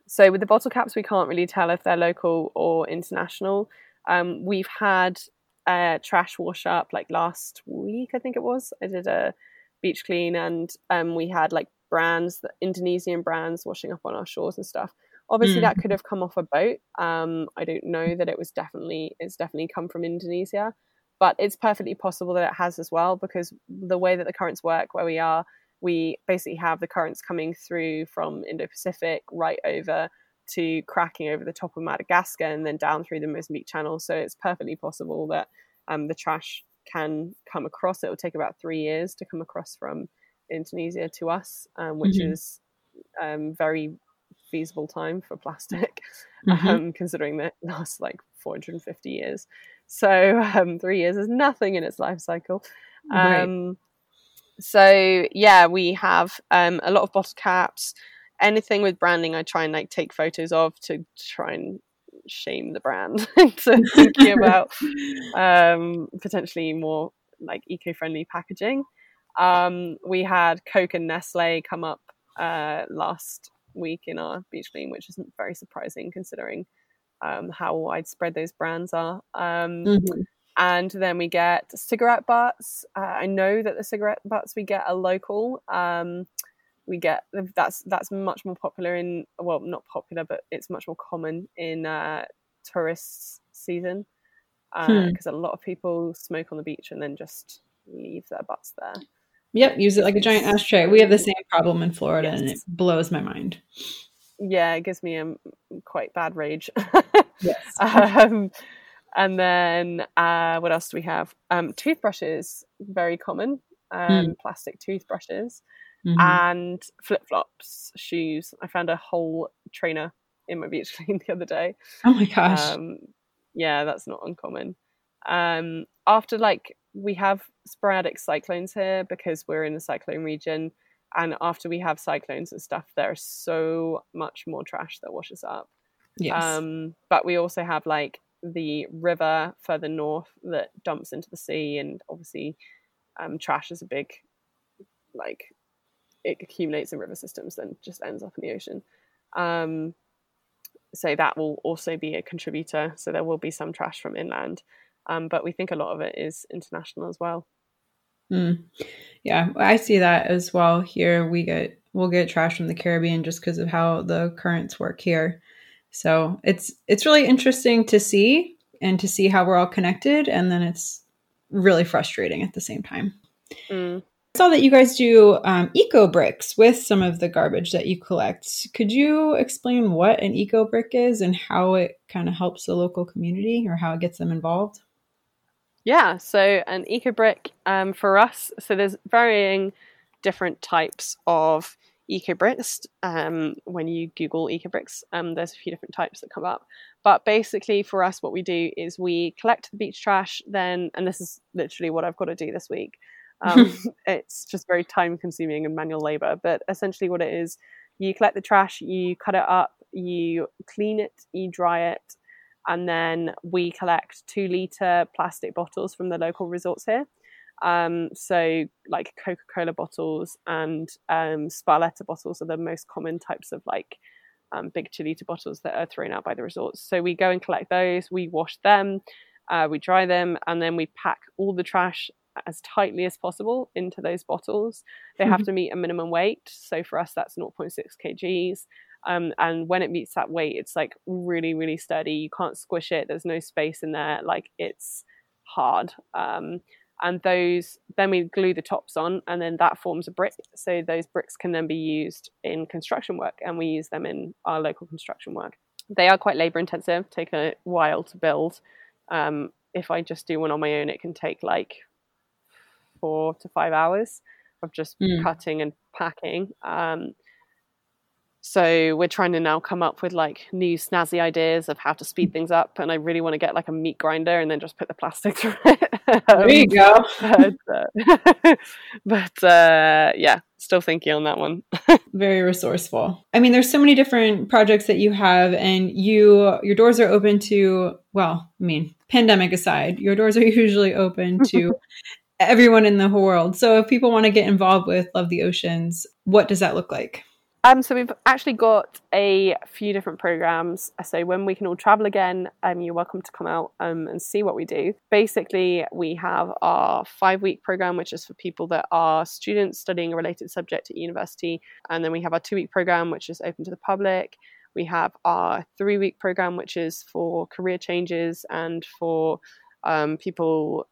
so with the bottle caps, we can't really tell if they're local or international. Um, we've had a trash wash up like last week, I think it was. I did a beach clean and um, we had like brands, the Indonesian brands washing up on our shores and stuff. Obviously, mm. that could have come off a boat. Um, I don't know that it was definitely it's definitely come from Indonesia but it's perfectly possible that it has as well because the way that the currents work where we are we basically have the currents coming through from indo-pacific right over to cracking over the top of madagascar and then down through the mozambique channel so it's perfectly possible that um, the trash can come across it will take about three years to come across from indonesia to us um, which mm-hmm. is um, very feasible time for plastic mm-hmm. Um, considering that it lasts like 450 years so um, three years is nothing in its life cycle. Right. Um, so yeah, we have um, a lot of bottle caps. Anything with branding, I try and like take photos of to try and shame the brand into thinking about um, potentially more like eco-friendly packaging. Um, we had Coke and Nestle come up uh, last week in our beach clean, which isn't very surprising considering um, how widespread those brands are. Um, mm-hmm. And then we get cigarette butts. Uh, I know that the cigarette butts we get are local. Um, we get that's that's much more popular in well, not popular, but it's much more common in uh, tourist season because uh, hmm. a lot of people smoke on the beach and then just leave their butts there. Yep, use it like a giant ashtray. We have the same problem in Florida, yes. and it blows my mind yeah, it gives me a quite bad rage. yes. Um, and then uh, what else do we have? Um, toothbrushes, very common. Um, mm. Plastic toothbrushes mm-hmm. and flip flops, shoes. I found a whole trainer in my beach clean the other day. Oh my gosh. Um, yeah, that's not uncommon. Um, after like we have sporadic cyclones here because we're in the cyclone region and after we have cyclones and stuff, there's so much more trash that washes up. Yes. Um, but we also have like the river further north that dumps into the sea, and obviously, um, trash is a big, like, it accumulates in river systems and just ends up in the ocean. Um, so that will also be a contributor. So there will be some trash from inland, um, but we think a lot of it is international as well. Mm. Yeah, I see that as well. Here we get we'll get trash from the Caribbean just because of how the currents work here. So it's it's really interesting to see and to see how we're all connected, and then it's really frustrating at the same time. Mm. I saw that you guys do um, eco bricks with some of the garbage that you collect. Could you explain what an eco brick is and how it kind of helps the local community or how it gets them involved? Yeah, so an eco brick um, for us, so there's varying different types of eco bricks. Um, when you Google eco bricks, um, there's a few different types that come up. But basically, for us, what we do is we collect the beach trash, then, and this is literally what I've got to do this week. Um, it's just very time consuming and manual labor. But essentially, what it is, you collect the trash, you cut it up, you clean it, you dry it, and then we collect two liter plastic bottles from the local resorts here. Um, so, like Coca Cola bottles and um, Sparletta bottles are the most common types of like um, big two liter bottles that are thrown out by the resorts. So, we go and collect those, we wash them, uh, we dry them, and then we pack all the trash as tightly as possible into those bottles. They have mm-hmm. to meet a minimum weight. So, for us, that's 0.6 kgs. Um, and when it meets that weight, it's like really, really sturdy. You can't squish it. There's no space in there. Like it's hard. Um, and those, then we glue the tops on, and then that forms a brick. So those bricks can then be used in construction work, and we use them in our local construction work. They are quite labor intensive, take a while to build. Um, if I just do one on my own, it can take like four to five hours of just mm. cutting and packing. Um, so we're trying to now come up with like new snazzy ideas of how to speed things up. And I really want to get like a meat grinder and then just put the plastic through it. there you go. but, uh, but uh, yeah, still thinking on that one. Very resourceful. I mean, there's so many different projects that you have, and you your doors are open to. Well, I mean, pandemic aside, your doors are usually open to everyone in the whole world. So if people want to get involved with Love the Oceans, what does that look like? Um, so we've actually got a few different programs. So when we can all travel again, um, you're welcome to come out um, and see what we do. Basically, we have our five-week program, which is for people that are students studying a related subject at university, and then we have our two-week program, which is open to the public. We have our three-week program, which is for career changes and for um, people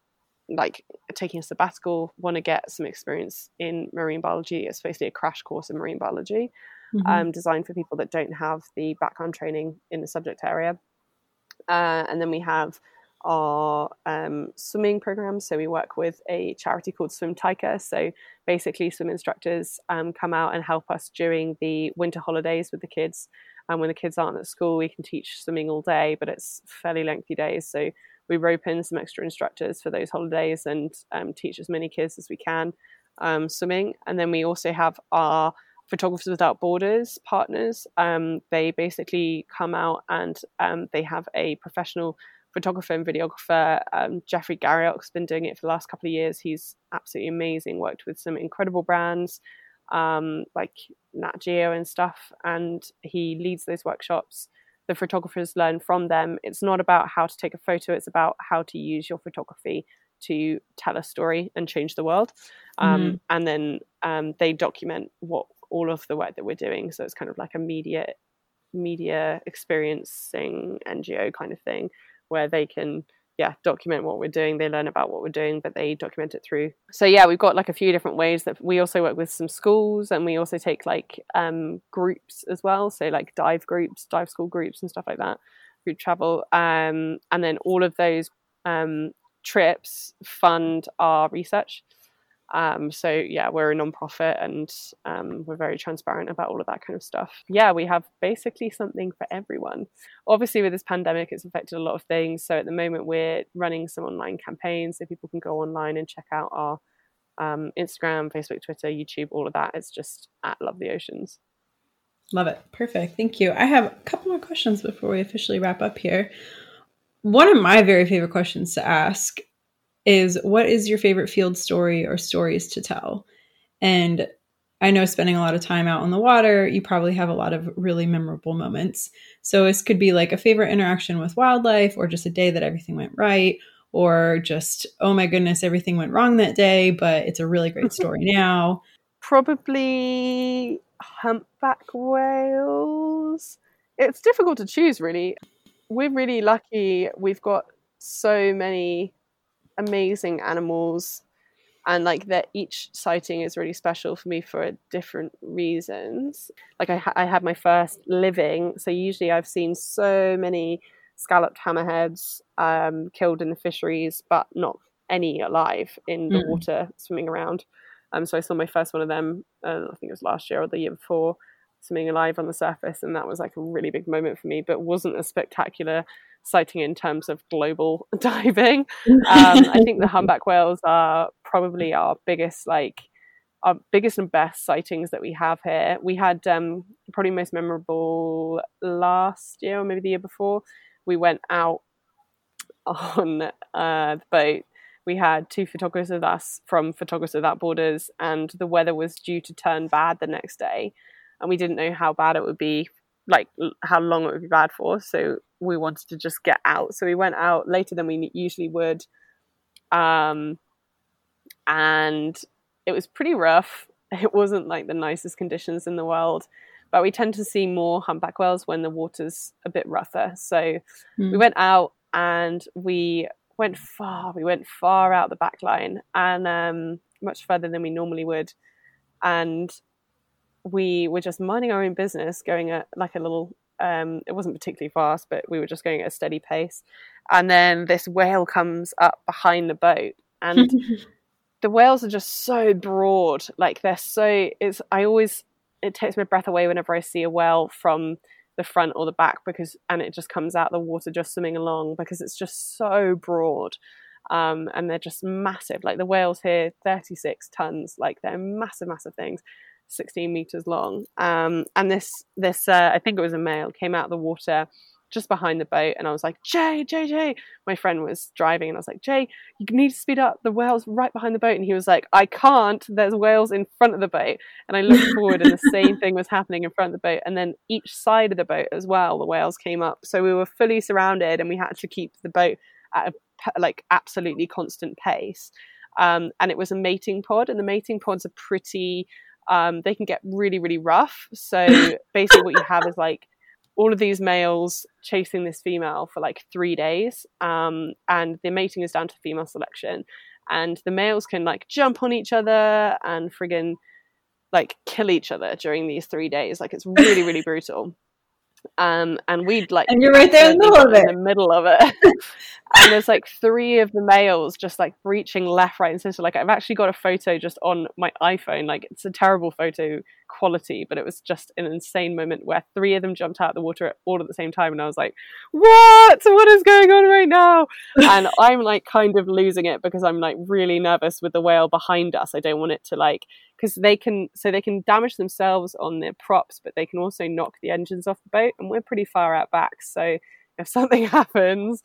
like taking a sabbatical, want to get some experience in marine biology. It's basically a crash course in marine biology, mm-hmm. um, designed for people that don't have the background training in the subject area. Uh, and then we have our um, swimming program. So we work with a charity called Swim Taika. So basically, swim instructors um, come out and help us during the winter holidays with the kids. And when the kids aren't at school, we can teach swimming all day, but it's fairly lengthy days. So we rope in some extra instructors for those holidays and um, teach as many kids as we can um, swimming. And then we also have our Photographers Without Borders partners. Um, they basically come out and um, they have a professional photographer and videographer. Um, Jeffrey Garriock's been doing it for the last couple of years. He's absolutely amazing, worked with some incredible brands um, like Nat Geo and stuff. And he leads those workshops the photographers learn from them. It's not about how to take a photo, it's about how to use your photography to tell a story and change the world. Um, mm-hmm. And then um, they document what all of the work that we're doing. So it's kind of like a media media experiencing NGO kind of thing where they can yeah document what we're doing. They learn about what we're doing but they document it through. So yeah we've got like a few different ways that we also work with some schools and we also take like um, groups as well. So like dive groups dive school groups and stuff like that group travel. Um, and then all of those um, trips fund our research um, so yeah, we're a non-profit and um, we're very transparent about all of that kind of stuff. Yeah, we have basically something for everyone. Obviously, with this pandemic, it's affected a lot of things. So at the moment, we're running some online campaigns so people can go online and check out our um, Instagram, Facebook, Twitter, YouTube, all of that. It's just at Love the Oceans. Love it. Perfect. Thank you. I have a couple more questions before we officially wrap up here. One of my very favorite questions to ask is what is your favorite field story or stories to tell? And I know spending a lot of time out on the water, you probably have a lot of really memorable moments. So this could be like a favorite interaction with wildlife or just a day that everything went right or just oh my goodness everything went wrong that day, but it's a really great story now. Probably humpback whales. It's difficult to choose really. We're really lucky we've got so many amazing animals. And like that each sighting is really special for me for different reasons. Like I, ha- I had my first living so usually i've seen so many scalloped hammerheads um, killed in the fisheries but not any alive in the mm. water swimming around. Um, so i saw my first one of them uh, i think it was last year or the year before swimming alive on the surface and that was like a really big moment for me but wasn't a spectacular sighting in terms of global diving. Um, I think the humpback whales are probably our biggest, like, our biggest and best sightings that we have here. We had um, probably most memorable last year or maybe the year before. We went out on uh, the boat. We had two photographers with us from Photographers Without Borders, and the weather was due to turn bad the next day, and we didn't know how bad it would be like how long it would be bad for. So we wanted to just get out. So we went out later than we usually would. Um, and it was pretty rough. It wasn't like the nicest conditions in the world, but we tend to see more humpback whales when the water's a bit rougher. So mm. we went out and we went far. We went far out the back line and um, much further than we normally would. And we were just minding our own business, going at like a little. Um, it wasn't particularly fast, but we were just going at a steady pace. And then this whale comes up behind the boat, and the whales are just so broad. Like they're so. It's. I always. It takes my breath away whenever I see a whale from the front or the back because, and it just comes out the water just swimming along because it's just so broad. Um, and they're just massive. Like the whales here, 36 tons. Like they're massive, massive things. 16 meters long. Um, and this, this uh, I think it was a male, came out of the water just behind the boat. And I was like, Jay, Jay, Jay. My friend was driving, and I was like, Jay, you need to speed up. The whale's right behind the boat. And he was like, I can't. There's whales in front of the boat. And I looked forward, and the same thing was happening in front of the boat. And then each side of the boat as well, the whales came up. So we were fully surrounded, and we had to keep the boat at a like absolutely constant pace. Um, and it was a mating pod, and the mating pods are pretty um, they can get really, really rough. So basically, what you have is like all of these males chasing this female for like three days, um, and the mating is down to female selection. And the males can like jump on each other and friggin' like kill each other during these three days. Like it's really, really brutal. Um, and we'd like, and you're right there in the middle of it. In the middle of it, and there's like three of the males just like breaching left, right, and center. Like I've actually got a photo just on my iPhone. Like it's a terrible photo quality, but it was just an insane moment where three of them jumped out of the water all at the same time, and I was like, "What? What is going on right now?" and I'm like kind of losing it because I'm like really nervous with the whale behind us. I don't want it to like because they can so they can damage themselves on their props, but they can also knock the engines off the boat, and we're pretty far out back. So if something happens,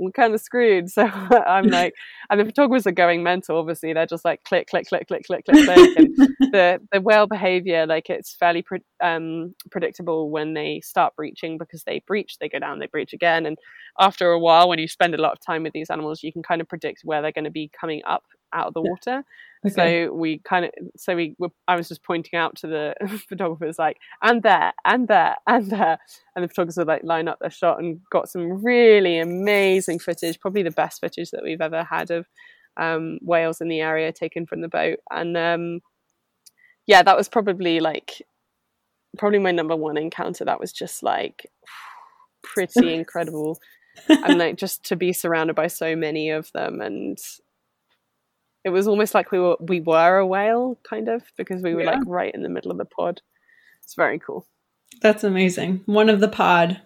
we're kind of screwed. So I'm like, and the photographers are going mental. Obviously, they're just like click, click, click, click, click, click, click. and the the whale behavior, like it's fairly pre- um, predictable when they start breaching because they breach, they go down, they breach again, and after a while, when you spend a lot of time with these animals, you can kind of predict where they're going to be coming up out of the water. Okay. So we kind of, so we were, I was just pointing out to the photographers like, and there, and there, and there. And the photographers would like line up their shot and got some really amazing footage, probably the best footage that we've ever had of um, whales in the area taken from the boat. And um, yeah, that was probably like, probably my number one encounter. That was just like pretty incredible. and like just to be surrounded by so many of them and it was almost like we were we were a whale kind of because we were yeah. like right in the middle of the pod. It's very cool. That's amazing. One of the pod.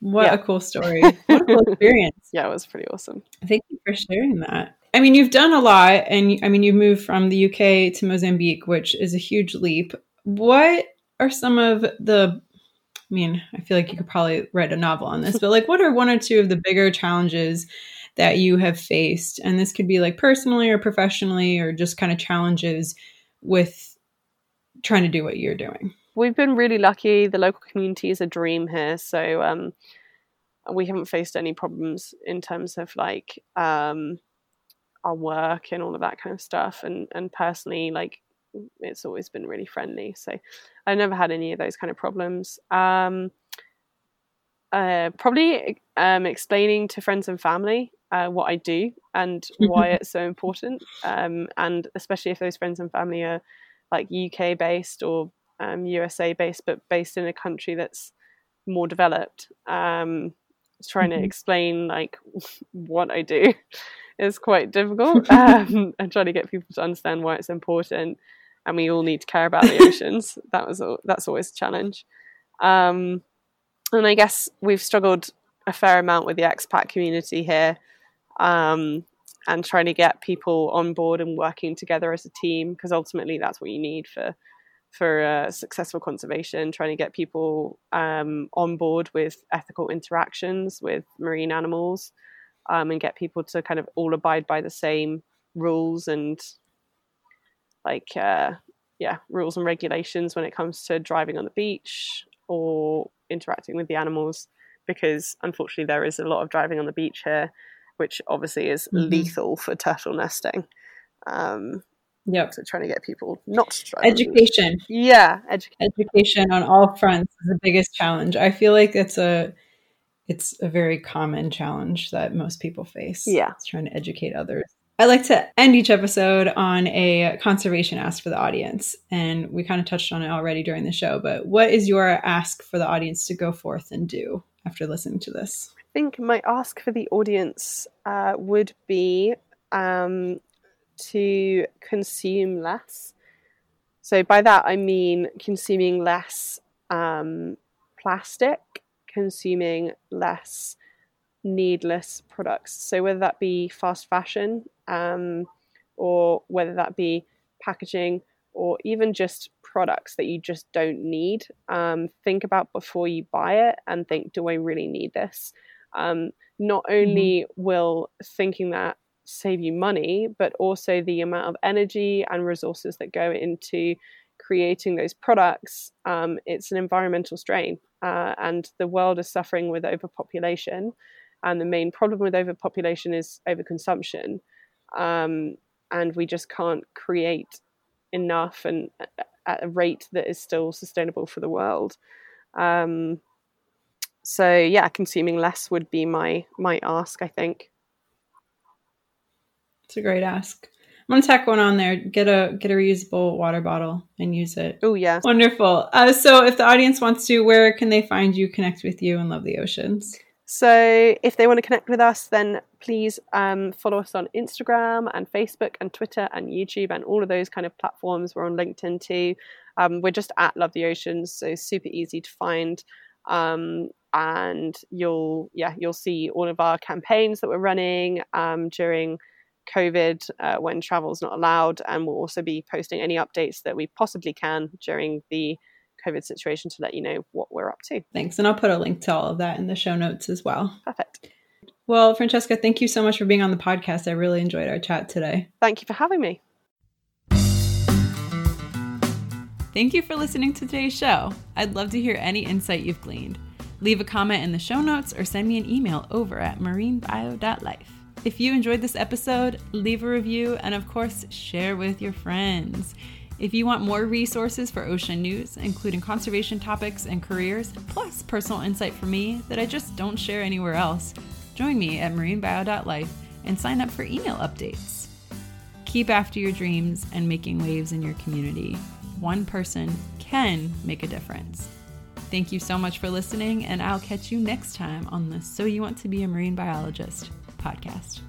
What yeah. a cool story. What a cool experience. Yeah it was pretty awesome. Thank you for sharing that. I mean, you've done a lot, and I mean, you moved from the UK to Mozambique, which is a huge leap. What are some of the I mean, I feel like you could probably write a novel on this, but like, what are one or two of the bigger challenges that you have faced? And this could be like personally or professionally, or just kind of challenges with trying to do what you're doing. We've been really lucky. The local community is a dream here. So, um, we haven't faced any problems in terms of like um, our work and all of that kind of stuff. And, and personally, like, it's always been really friendly. So I never had any of those kind of problems. Um, uh, probably um, explaining to friends and family uh, what I do and why it's so important, um, and especially if those friends and family are like UK based or USA um, based, but based in a country that's more developed. Um, trying to mm-hmm. explain like what I do is quite difficult, um, and trying to get people to understand why it's important and we all need to care about the oceans. that was that's always a challenge. Um, and I guess we've struggled a fair amount with the expat community here, um, and trying to get people on board and working together as a team because ultimately that's what you need for for uh, successful conservation. Trying to get people um, on board with ethical interactions with marine animals, um, and get people to kind of all abide by the same rules and like uh, yeah rules and regulations when it comes to driving on the beach or interacting with the animals because unfortunately there is a lot of driving on the beach here which obviously is mm-hmm. lethal for turtle nesting um Yep. So trying to get people not to drive. Education. Yeah, edu- education on all fronts is the biggest challenge. I feel like it's a it's a very common challenge that most people face. Yeah, it's trying to educate others. I like to end each episode on a conservation ask for the audience. And we kind of touched on it already during the show, but what is your ask for the audience to go forth and do after listening to this? I think my ask for the audience uh, would be um, to consume less. So, by that, I mean consuming less um, plastic, consuming less needless products. So, whether that be fast fashion um, or whether that be packaging or even just products that you just don't need, um, think about before you buy it and think, do I really need this? Um, not only mm-hmm. will thinking that save you money, but also the amount of energy and resources that go into creating those products, um, it's an environmental strain. Uh, and the world is suffering with overpopulation. And the main problem with overpopulation is overconsumption. Um, and we just can't create enough and at a rate that is still sustainable for the world. Um, so yeah, consuming less would be my my ask. I think. It's a great ask. I'm gonna tack one on there. Get a get a reusable water bottle and use it. Oh yeah, wonderful. Uh, so if the audience wants to, where can they find you, connect with you, and love the oceans? So if they want to connect with us, then please um, follow us on Instagram and Facebook and Twitter and YouTube and all of those kind of platforms. We're on LinkedIn too. Um, we're just at Love the Oceans, so super easy to find. Um, and you'll yeah you'll see all of our campaigns that we're running um, during COVID uh, when travel's not allowed, and we'll also be posting any updates that we possibly can during the COVID situation to let you know what we're up to. Thanks. And I'll put a link to all of that in the show notes as well. Perfect. Well, Francesca, thank you so much for being on the podcast. I really enjoyed our chat today. Thank you for having me. Thank you for listening to today's show. I'd love to hear any insight you've gleaned. Leave a comment in the show notes or send me an email over at marinebio.life. If you enjoyed this episode, leave a review and, of course, share with your friends. If you want more resources for ocean news, including conservation topics and careers, plus personal insight from me that I just don't share anywhere else, join me at marinebio.life and sign up for email updates. Keep after your dreams and making waves in your community. One person can make a difference. Thank you so much for listening, and I'll catch you next time on the So You Want to Be a Marine Biologist podcast.